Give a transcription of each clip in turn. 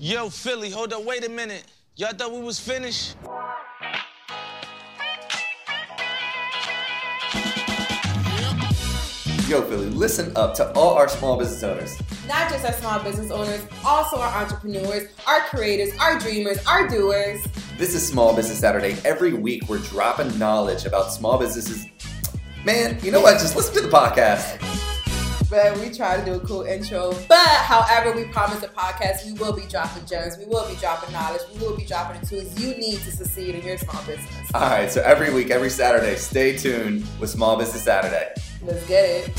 Yo, Philly, hold up, wait a minute. Y'all thought we was finished? Yo, Philly, listen up to all our small business owners. Not just our small business owners, also our entrepreneurs, our creators, our dreamers, our doers. This is Small Business Saturday. Every week we're dropping knowledge about small businesses. Man, you know what? Just listen to the podcast. But we try to do a cool intro. But however, we promise the podcast, we will be dropping gems, we will be dropping knowledge, we will be dropping the tools you need to succeed in your small business. All right, so every week, every Saturday, stay tuned with Small Business Saturday. Let's get it.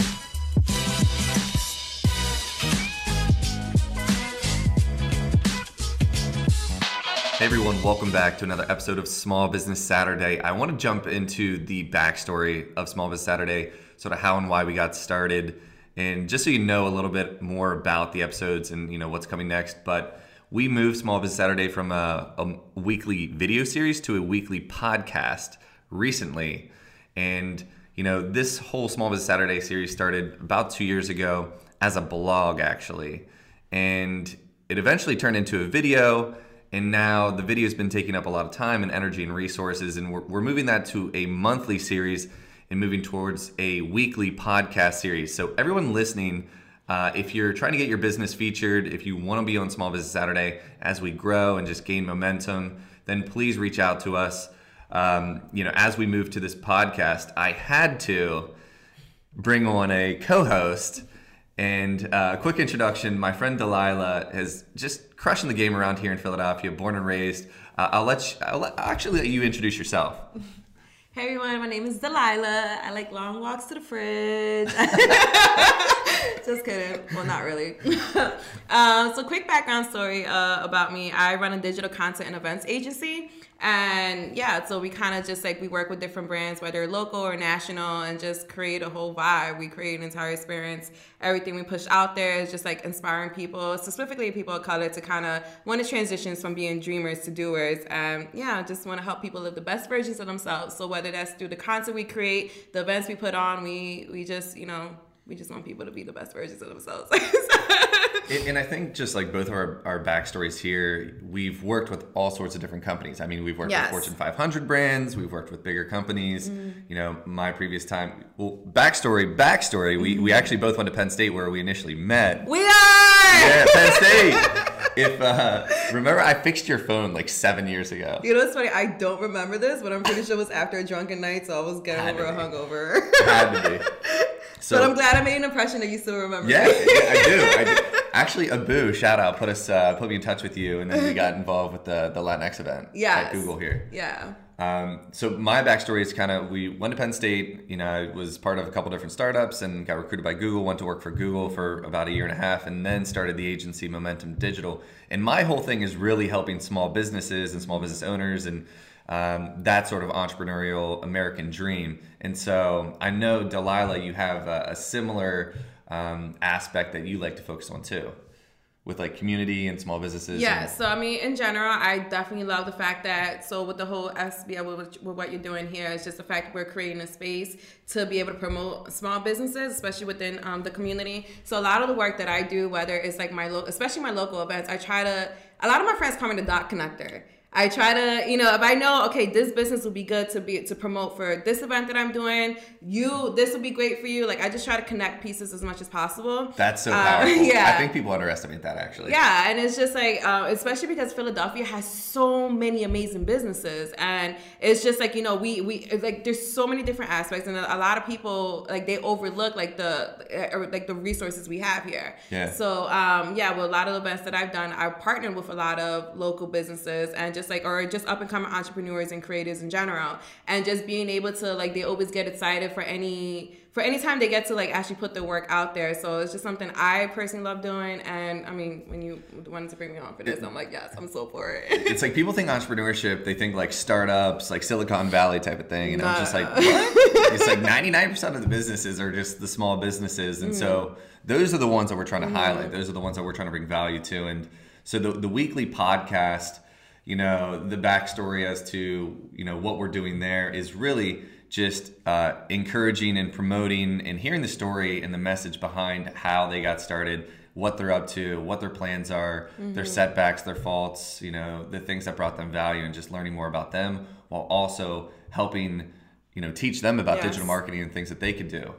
Hey everyone, welcome back to another episode of Small Business Saturday. I want to jump into the backstory of Small Business Saturday, sort of how and why we got started, and just so you know a little bit more about the episodes and you know what's coming next. But we moved Small Business Saturday from a, a weekly video series to a weekly podcast recently, and you know this whole Small Business Saturday series started about two years ago as a blog actually, and it eventually turned into a video and now the video has been taking up a lot of time and energy and resources and we're, we're moving that to a monthly series and moving towards a weekly podcast series so everyone listening uh, if you're trying to get your business featured if you want to be on small business saturday as we grow and just gain momentum then please reach out to us um, you know as we move to this podcast i had to bring on a co-host and uh, quick introduction my friend Delilah is just crushing the game around here in Philadelphia, born and raised. Uh, I'll, let you, I'll, let, actually let you introduce yourself. Hey everyone, my name is Delilah. I like long walks to the fridge. Just kidding. Well, not really. um, so, quick background story uh, about me. I run a digital content and events agency. And yeah, so we kind of just like we work with different brands, whether local or national, and just create a whole vibe. We create an entire experience. Everything we push out there is just like inspiring people, specifically people of color, to kind of want to transition from being dreamers to doers. And yeah, just want to help people live the best versions of themselves. So whether that's through the content we create, the events we put on, we we just you know we just want people to be the best versions of themselves. and I think just like both of our, our backstories here, we've worked with all sorts of different companies. I mean, we've worked yes. with Fortune 500 brands, we've worked with bigger companies. Mm. You know, my previous time, well, backstory, backstory, mm. we, we actually both went to Penn State where we initially met. We are! Yeah, Penn State. if uh, remember, I fixed your phone like seven years ago. You know what's funny? I don't remember this, but I'm pretty sure it was after a drunken night, so I was getting Had over a hungover. Had to be. So, but I'm glad I made an impression that you still remember. Yeah, yeah I do. I do. Actually, Abu, shout out, put us, uh, put me in touch with you, and then we got involved with the the Latinx event. Yeah. At Google here. Yeah. Um, so my backstory is kind of we went to Penn State. You know, I was part of a couple different startups and got recruited by Google. Went to work for Google for about a year and a half, and then started the agency Momentum Digital. And my whole thing is really helping small businesses and small business owners and um, that sort of entrepreneurial American dream. And so I know Delilah, you have a, a similar um, aspect that you like to focus on too with like community and small businesses? Yeah. And- so I mean, in general, I definitely love the fact that so with the whole SBA with, with what you're doing here, it's just the fact that we're creating a space to be able to promote small businesses, especially within um, the community. So a lot of the work that I do, whether it's like my local, especially my local events, I try to. A lot of my friends call me the dot connector. I try to, you know, if I know, okay, this business will be good to be to promote for this event that I'm doing. You, this will be great for you. Like I just try to connect pieces as much as possible. That's so uh, powerful. Uh, yeah, I think people underestimate that actually. Yeah, and it's just like, uh, especially because Philadelphia has so many amazing businesses, and it's just like you know, we we like there's so many different aspects, and a, lot of people like they overlook like the uh, like the resources we have here. Yeah. So um, yeah, well, a lot of the events that I've done, I've partnered with a lot of local businesses and just like or just up and coming entrepreneurs and creators in general. And just being able to like they always get excited for any for any time they get to like actually put their work out there. So it's just something i personally love doing. And i mean when you wanted to bring me on for this i'm like yes i'm so for it. It's like people think entrepreneurship they think like startups like silicon valley type of thing. And i'm just like what? It's like 99% of the businesses are just the small businesses. And mm. so those are the ones that we're trying to mm. highlight those are the ones that we're trying to bring value to. And so the, the weekly podcast you know the backstory as to you know what we're doing there is really just uh, encouraging and promoting and hearing the story and the message behind how they got started what they're up to, what their plans are, their setbacks, their faults, you know, the things that brought them value, and just learning more about them while also helping, you know, teach them about Yes. digital marketing and things that they could do.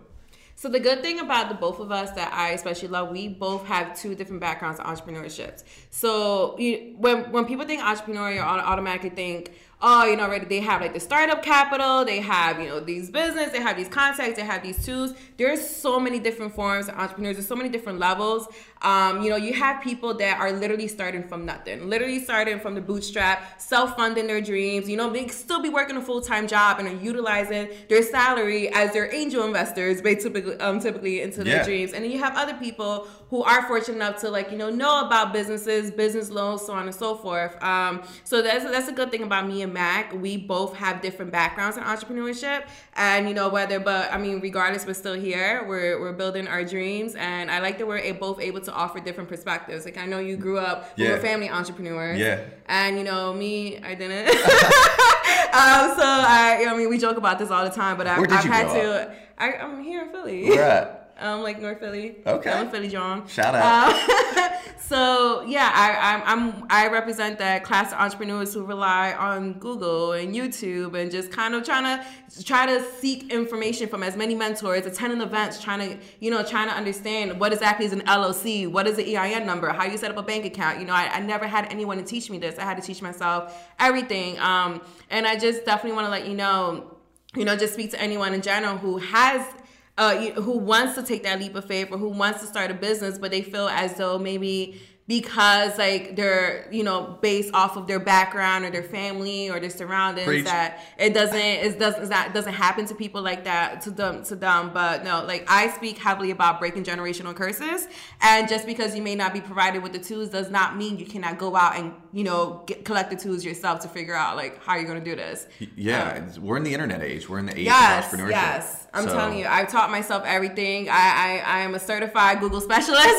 So the good thing about the both of us that I especially love, we both have two different backgrounds in entrepreneurships. So you, when when people think entrepreneur, you auto- automatically think, oh, you know, already they have like the startup capital, they have you know these business, they have these contacts, they have these tools. There's so many different forms of entrepreneurs. There's so many different levels. Um, you know, you have people that are literally starting from nothing, literally starting from the bootstrap, self-funding their dreams. You know, they still be working a full-time job and are utilizing their salary as their angel investors, basically, um, typically into their dreams. And then you have other people who are fortunate enough to like you know know about businesses, business loans, so on and so forth. Um, so that's that's a good thing about me and Mac. We both have different backgrounds in entrepreneurship, and you know whether, but I mean, regardless, we're still here. We're we're building our dreams, and I like that we're both able to offer different perspectives. Like I know you grew up, Yeah. were family entrepreneurs, Yeah. and you know me, I didn't. um, so I, I mean, we joke about this all the time, but I, I've had to. I, I'm here in Philly. Where at? Um, like North Philly. Okay. I'm a Philly John. Shout out. Um, so yeah, I, I'm, I'm I represent that class of entrepreneurs who rely on Google and YouTube and just kind of trying to try to seek information from as many mentors, attending events, trying to you know trying to understand what exactly is an LLC, what is the EIN number, how you set up a bank account. You know, I, I never had anyone to teach me this. I had to teach myself everything. Um, and I just definitely want to let you know, you know, just speak to anyone in general who has uh, who wants to take that leap of faith or who wants to start a business, but they feel as though maybe because like they're you know based off of their background or their family or their surroundings Preach. that it doesn't it doesn't that doesn't happen to people like that to them to them but no like i speak heavily about breaking generational curses and just because you may not be provided with the tools does not mean you cannot go out and you know get, collect the tools yourself to figure out like how you're going to do this Yeah, it's- we're in the internet age. We're in the age Yes, of entrepreneurship. yes. I'm So- telling you, I've taught myself everything. I, I, I am a certified Google specialist.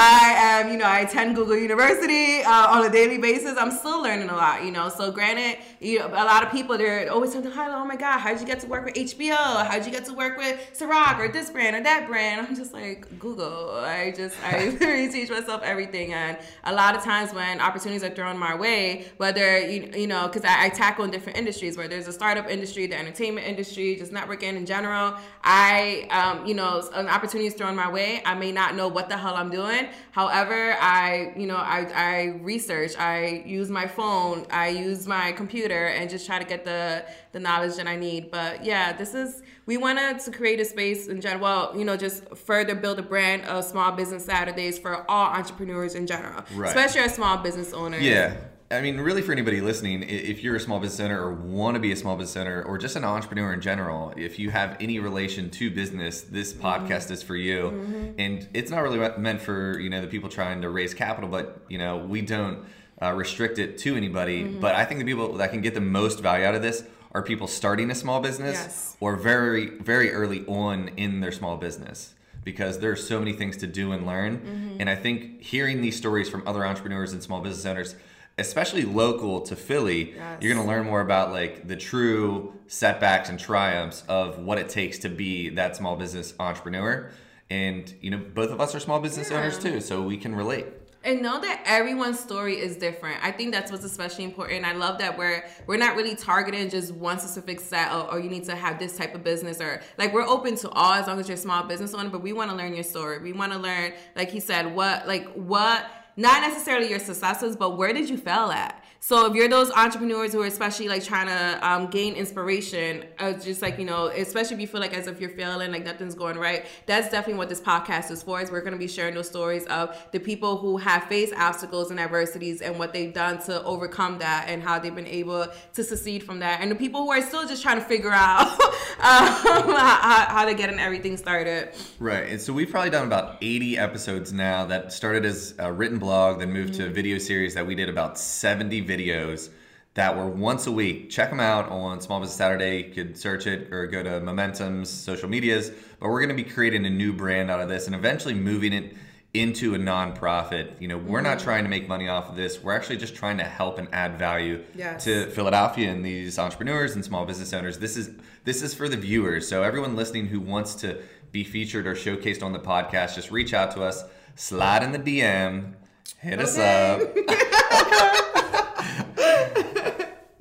I am, you know, I attend Google University uh, on a daily basis. I'm still learning a lot, you know. So, granted, you know, a lot of people they're always saying, "Hi, oh my God, how'd you get to work with HBO? How'd you get to work with Ciroc or this brand or that brand?" I'm just like Google. I just I literally teach myself everything, and a lot of times when opportunities are thrown my way, whether you you know, because I, I tackle in different industries, where there's a startup industry, the entertainment industry, just networking in general. I, um, you know, an opportunity is thrown my way. I may not know what the hell I'm doing. However, I, you know, I, I research, I use my phone, I use my computer, and just try to get the the knowledge that I need. But yeah, this is we wanted to create a space in general. Well, you know, just further build a brand of small business Saturdays for all entrepreneurs in general, Right. especially our small business owners. Yeah. I mean, really, for anybody listening, if you're a small business owner or want to be a small business owner or just an entrepreneur in general, if you have any relation to business, this Mm-hmm. podcast is for you. And it's not really meant for you know the people trying to raise capital, but you know we don't uh, restrict it to anybody. Mm-hmm. But I think the people that can get the most value out of this are people starting a small business Yes. or very very early on in their small business because there's so many things to do and learn Mm-hmm. and i think hearing these stories from other entrepreneurs and small business owners especially local to philly Yes. you're going to learn more about like the true setbacks and triumphs of what it takes to be that small business entrepreneur and you know both of us are small business Yeah. owners too so we can relate and know that everyone's story is different. I think that's what's especially important. I love that we're we're not really targeting just one specific set or, or oh, you need to have this type of business or like we're open to all as long as you're a small business owner, but we want to learn your story. We want to learn, like he said, what like what not necessarily your successes, but where did you fail at? So if you're those entrepreneurs who are especially like trying to um, gain inspiration, uh, just like you know, especially if you feel like as if you're failing, like nothing's going right, that's definitely what this podcast is for. Is we're going to be sharing those stories of the people who have faced obstacles and adversities and what they've done to overcome that and how they've been able to succeed from that, and the people who are still just trying to figure out um, how, how to get everything started. Right. And so we've probably done about 80 episodes now that started as a written blog, then moved to a video series that we did about 70 videos that were once a week. Check them out on Small Business Saturday. You could search it or go to Momentum's social medias. But we're going to be creating a new brand out of this and eventually moving it into a nonprofit. You know, we're not mm-hmm. trying to make money off of this. We're actually just trying to help and add value Yes. to Philadelphia and these entrepreneurs and small business owners. This is this is for the viewers. So everyone listening who wants to be featured or showcased on the podcast, just reach out to us, slide in the DM, hit us up.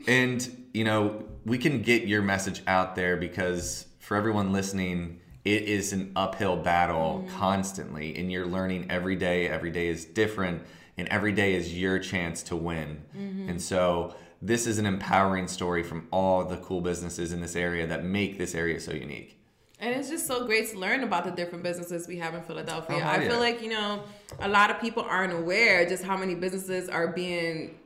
and, you know, we can get your message out there because for everyone listening, it is an uphill battle mm-hmm. constantly, and you're learning every day. Every day is different, and every day is your chance to win. Mm-hmm. And so, this is an empowering story from all the cool businesses in this area that make this area so unique. And it's just so great to learn about the different businesses we have in Philadelphia. Oh, I feel like, you know, a lot of people aren't aware just how many businesses are being,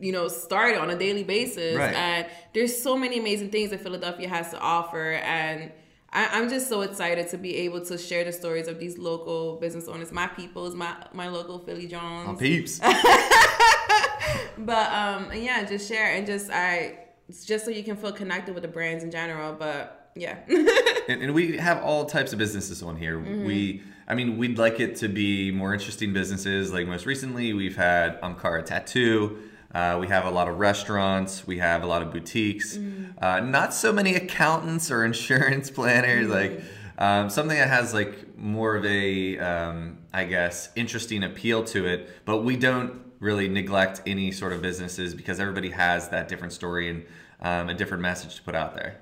you know, start on a daily basis. Right. And there's so many amazing things that Philadelphia has to offer. And I, I'm just so excited to be able to share the stories of these local business owners, my peoples, my my local Philly Jones. my peeps. But um, yeah, just share and just I just so you can feel connected with the brands in general. But yeah, and, and we have all types of businesses on here. We, I mean, we'd like it to be more interesting businesses. Like most recently, we've had Amkara Tattoo. Uh, we have a lot of restaurants. We have a lot of boutiques. Uh, not so many accountants or insurance planners. Like um, something that has like more of a, um, I guess, interesting appeal to it. But we don't really neglect any sort of businesses because everybody has that different story and um, a different message to put out there.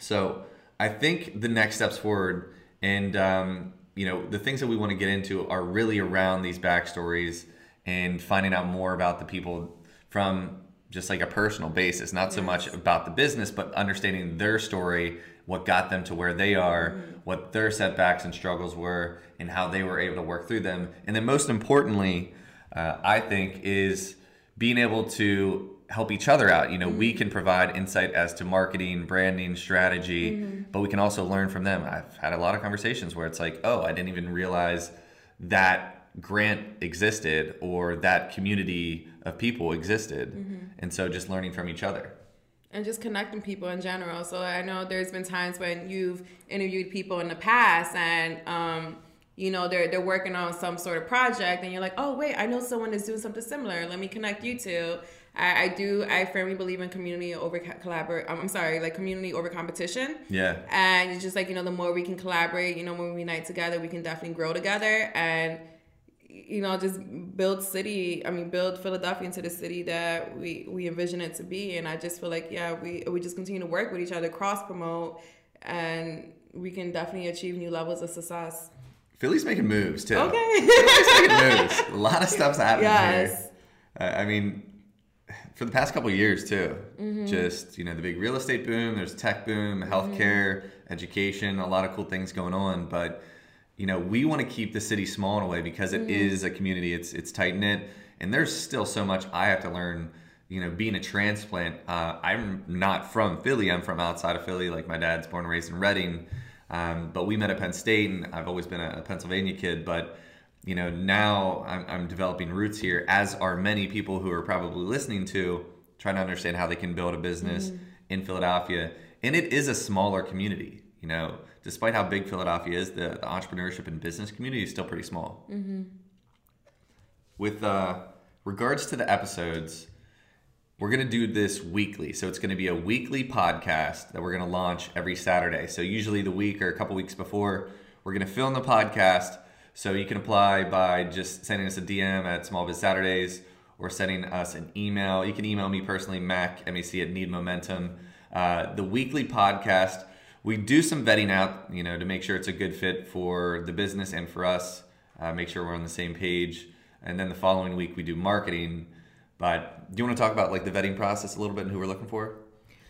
So I think the next steps forward, and um, you know, the things that we want to get into are really around these backstories and finding out more about the people from just like a personal basis, not so much about the business, but understanding their story, what got them to where they are, mm-hmm. what their setbacks and struggles were, and how they were able to work through them. And then most importantly, uh, I think is being able to help each other out. You know, we mm-hmm. can provide insight as to marketing, branding, strategy, mm-hmm. but we can also learn from them. I've had a lot of conversations where it's like, oh, I didn't even realize that grant existed or that community of people existed. And so just learning from each other. and just connecting people in general. So I know there's been times when you've interviewed people in the past and um, you know they're they're working on some sort of project and you're like, oh wait, I know someone is doing something similar. Let me connect you two. I, I do. I firmly believe in community over collaborate. um, I'm sorry, like community over competition. Yeah. And it's just like you know, the more we can collaborate, you know, when we unite together, we can definitely grow together and you know just build city. I mean, build Philadelphia into the city that we we envision it to be. And I just feel like yeah, we we just continue to work with each other, cross promote, and we can definitely achieve new levels of success. Philly's making moves too. Okay. Philly's making moves. A lot of stuff's happening Yes. here. Uh, I mean, for the past couple of years too. Mm-hmm. Just you know, the big real estate boom. There's tech boom, healthcare, education. A lot of cool things going on. But you know, we want to keep the city small in a way because it is a community. It's it's tight knit, and there's still so much I have to learn. You know, being a transplant, uh, I'm not from Philly. I'm from outside of Philly. Like my dad's born and raised in Reading, um, but we met at Penn State, and I've always been a, a Pennsylvania kid. But you know, now I'm, I'm developing roots here, as are many people who are probably listening to, trying to understand how they can build a business in Philadelphia. And it is a smaller community. You know, despite how big Philadelphia is, the, the entrepreneurship and business community is still pretty small. With uh, regards to the episodes, we're going to do this weekly. So it's going to be a weekly podcast that we're going to launch every Saturday. So usually the week or a couple weeks before, we're going to film the podcast. So you can apply by just sending us a DM at Small Biz Saturdays or sending us an email. You can email me personally, Mac, M-A-C at Need Momentum. Uh, the weekly podcast, we do some vetting out, you know, to make sure it's a good fit for the business and for us. Uh, make sure we're on the same page. And then the following week we do marketing. But do you want to talk about like the vetting process a little bit and who we're looking for?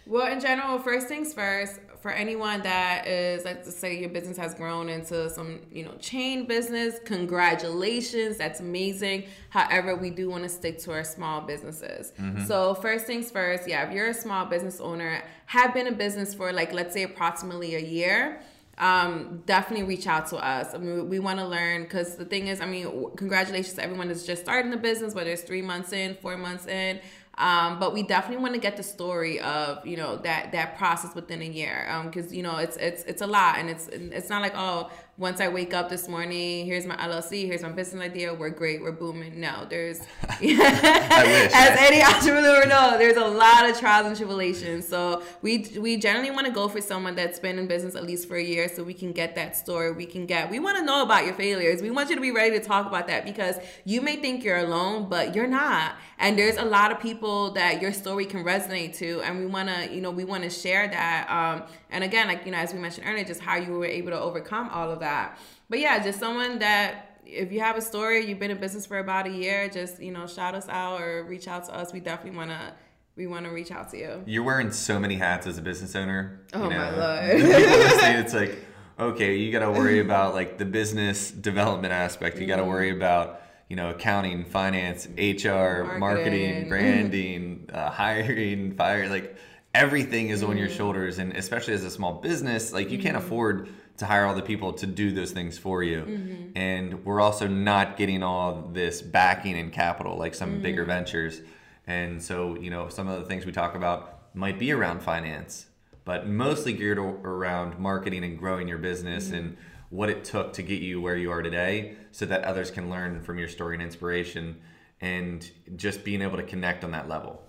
Well, in general, first things first, for anyone that is, let's say your business has grown into some, you know, chain business, congratulations. That's amazing. However, we do want to stick to our small businesses. So, first things first, yeah, if you're a small business owner, have been in business for like, let's say approximately a year, um, definitely reach out to us. I mean, we want to learn because the thing is, I mean, congratulations to everyone that's just starting the business, whether it's three months in, four months in. Um, but we definitely want to get the story of you know that that process within a year because you know it's it's it's a lot and it's it's not like oh once I wake up this morning, here's my LLC, here's my business idea, we're great, we're booming. No, there's as any entrepreneur know, there's a lot of trials and tribulations. So we we generally want to go for someone that's been in business at least for a year, so we can get that story. We can get. We want to know about your failures. We want you to be ready to talk about that because you may think you're alone, but you're not. And there's a lot of people that your story can resonate to, and we want to, you know, we want to share that. Um, and again, like you know, as we mentioned earlier, just how you were able to overcome all of that. But yeah, just someone that if you have a story, you've been in business for about a year, just you know, shout us out or reach out to us. We definitely want to we want to reach out to you. You're wearing so many hats as a business owner. Oh you know, my lord! it's like okay, you got to worry about like the business development aspect. You got to worry about you know accounting, finance, HR, marketing, marketing branding, uh, hiring, fire. Like everything is on your shoulders, and especially as a small business, like you can't afford to hire all the people to do those things for you. Mm-hmm. And we're also not getting all this backing and capital like some Mm-hmm. bigger ventures. And so, you know, some of the things we talk about might be around finance, but mostly geared o- around marketing and growing your business Mm-hmm. and what it took to get you where you are today so that others can learn from your story and inspiration and just being able to connect on that level.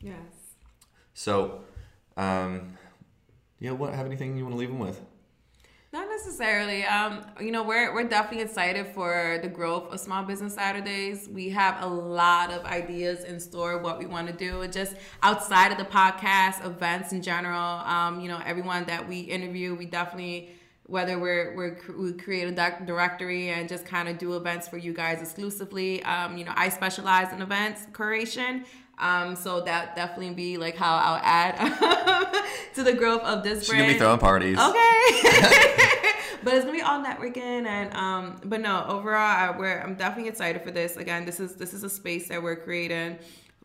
yes. So, um, yeah, what have anything you want to leave them with? Not necessarily. Um, you know, we're we're definitely excited for the growth of Small Business Saturdays. We have a lot of ideas in store what we want to do. Just outside of the podcast, events in general. Um, you know, everyone that we interview, we definitely whether we're, we're we create a doc- directory and just kind of do events for you guys exclusively. Um, you know, I specialize in events curation. Um, so that definitely be like how I'll add to the growth of this brand. She's brand. gonna be throwing parties. Okay. but it's gonna be all networking and um but no overall I, we're i'm definitely excited for this again this is this is a space that we're creating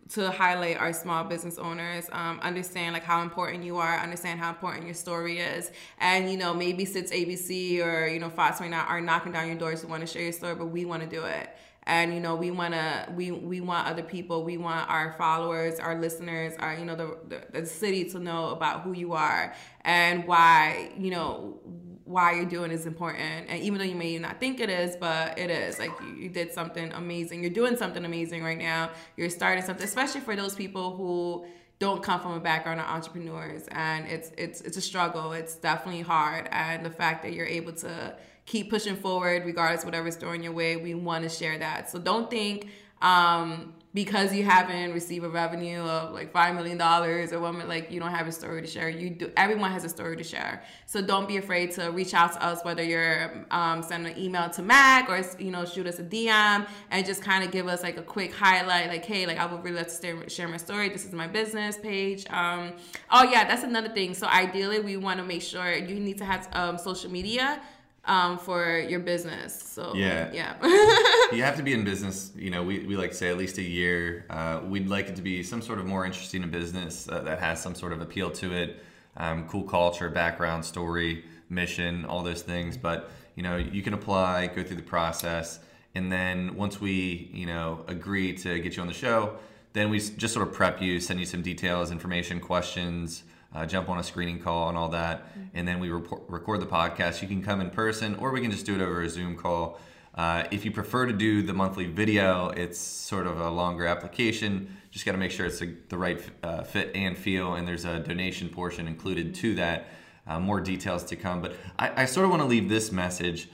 to highlight our small business owners um, understand like how important you are understand how important your story is and you know maybe since abc or you know fox right now are knocking down your doors to want to share your story but we want to do it and you know we want to we we want other people we want our followers our listeners our you know the, the the city to know about who you are and why you know why you're doing is important. And even though you may not think it is but it is. Like you, you did something amazing. You're doing something amazing right now. You're starting something especially for those people who don't come from a background of entrepreneurs and it's it's it's a struggle. It's definitely hard and the fact that you're able to keep pushing forward regardless whatever's thrown your way we want to share that. So don't think um because you haven't received a revenue of like five million dollars or one like you don't have a story to share you do everyone has a story to share. So don't be afraid to reach out to us whether you're um, sending an email to mac or you know shoot us a dm and just kind of give us like a quick highlight like hey like i would really like to share my story. This is my business page. Um oh yeah that's another thing. So ideally we want to make sure you need to have um, social media um, for your business so Yeah. yeah you have to be in business. You know, we, we like to say at least a year. Uh, we'd like it to be some sort of more interesting in business uh, that has some sort of appeal to it, um, cool culture, background, story, mission, all those things. But you know, you can apply, go through the process, and then once we you know agree to get you on the show, then we just sort of prep you, send you some details, information, questions. Uh, jump on a screening call and all that, and then we report, record the podcast. You can come in person, or we can just do it over a Zoom call. Uh, if you prefer to do the monthly video, it's sort of a longer application. Just got to make sure it's a, the right uh, fit and feel, and there's a donation portion included to that. Uh, more details to come. But I, I sort of want to leave this message.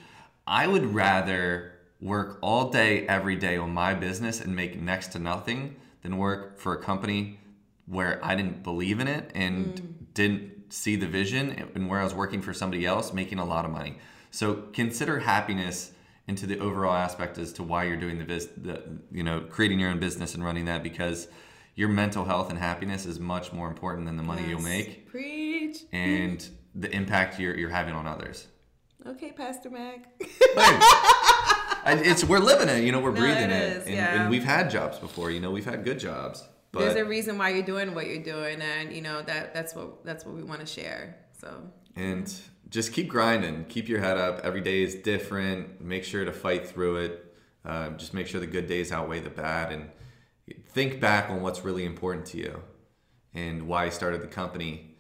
I would rather work all day, every day on my business and make next to nothing than work for a company where I didn't believe in it and mm. didn't see the vision and where I was working for somebody else making a lot of money. So consider happiness into the overall aspect as to why you're doing the, bus- the you know creating your own business and running that because your mental health and happiness is much more important than the money you'll make preach. and the impact you're, you're having on others. okay pastor mac. I- it's we're living it, you know, we're No, breathing it it, is, and, yeah. and we've had jobs before, you know, we've had good jobs, but there's a reason why you're doing what you're doing and you know that that's what that's what we want to share so. And just keep grinding. Keep your head up. Every day is different. Make sure to fight through it. Uh, just make sure the good days outweigh the bad and think back on what's really important to you and why you started the company.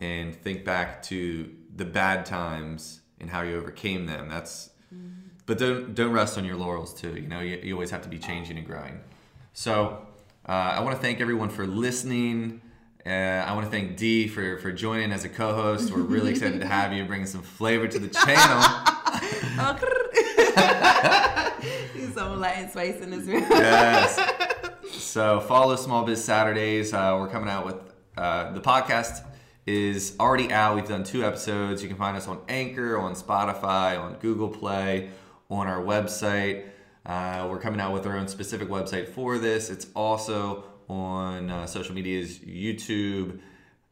And think back to the bad times and how you overcame them. That's but don't don't rest on your laurels too. You know, you, you always have to be changing and growing. So uh, I want to thank everyone for listening. Uh, I want to thank Dee for for joining as a co-host. We're really excited to have you, bringing some flavor to the channel. He's so light and spice in this room. yes. So follow Small Biz Saturdays. Uh, we're coming out with uh, the podcast is already out. We've done two episodes. You can find us on Anchor, on Spotify, on Google Play, on our website. Uh, we're coming out with our own specific website for this. It's also on uh, social medias YouTube,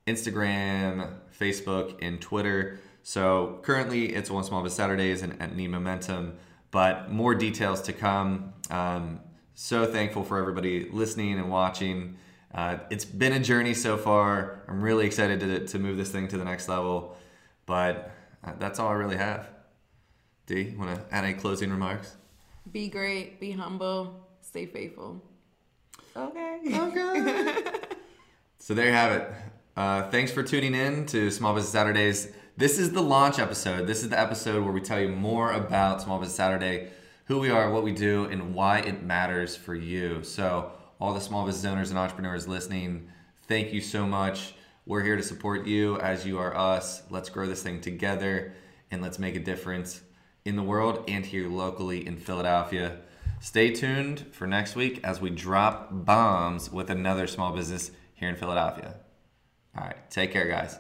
Instagram, Facebook, and Twitter. So currently it's One Small Biz Saturdays and at Need Momentum, but more details to come. Um, so thankful for everybody listening and watching. Uh, it's been a journey so far. I'm really excited to, to move this thing to the next level, but uh, that's all I really have. D, want to add any closing remarks? Be great, be humble, stay faithful. Okay. Okay. so there you have it. Uh, thanks for tuning in to Small Business Saturdays. This is the launch episode. This is the episode where we tell you more about Small Business Saturday, who we are, what we do, and why it matters for you. So, all the small business owners and entrepreneurs listening, thank you so much. We're here to support you as you are us. Let's grow this thing together and let's make a difference in the world and here locally in Philadelphia. Stay tuned for next week as we drop bombs with another small business here in Philadelphia. All right, take care, guys.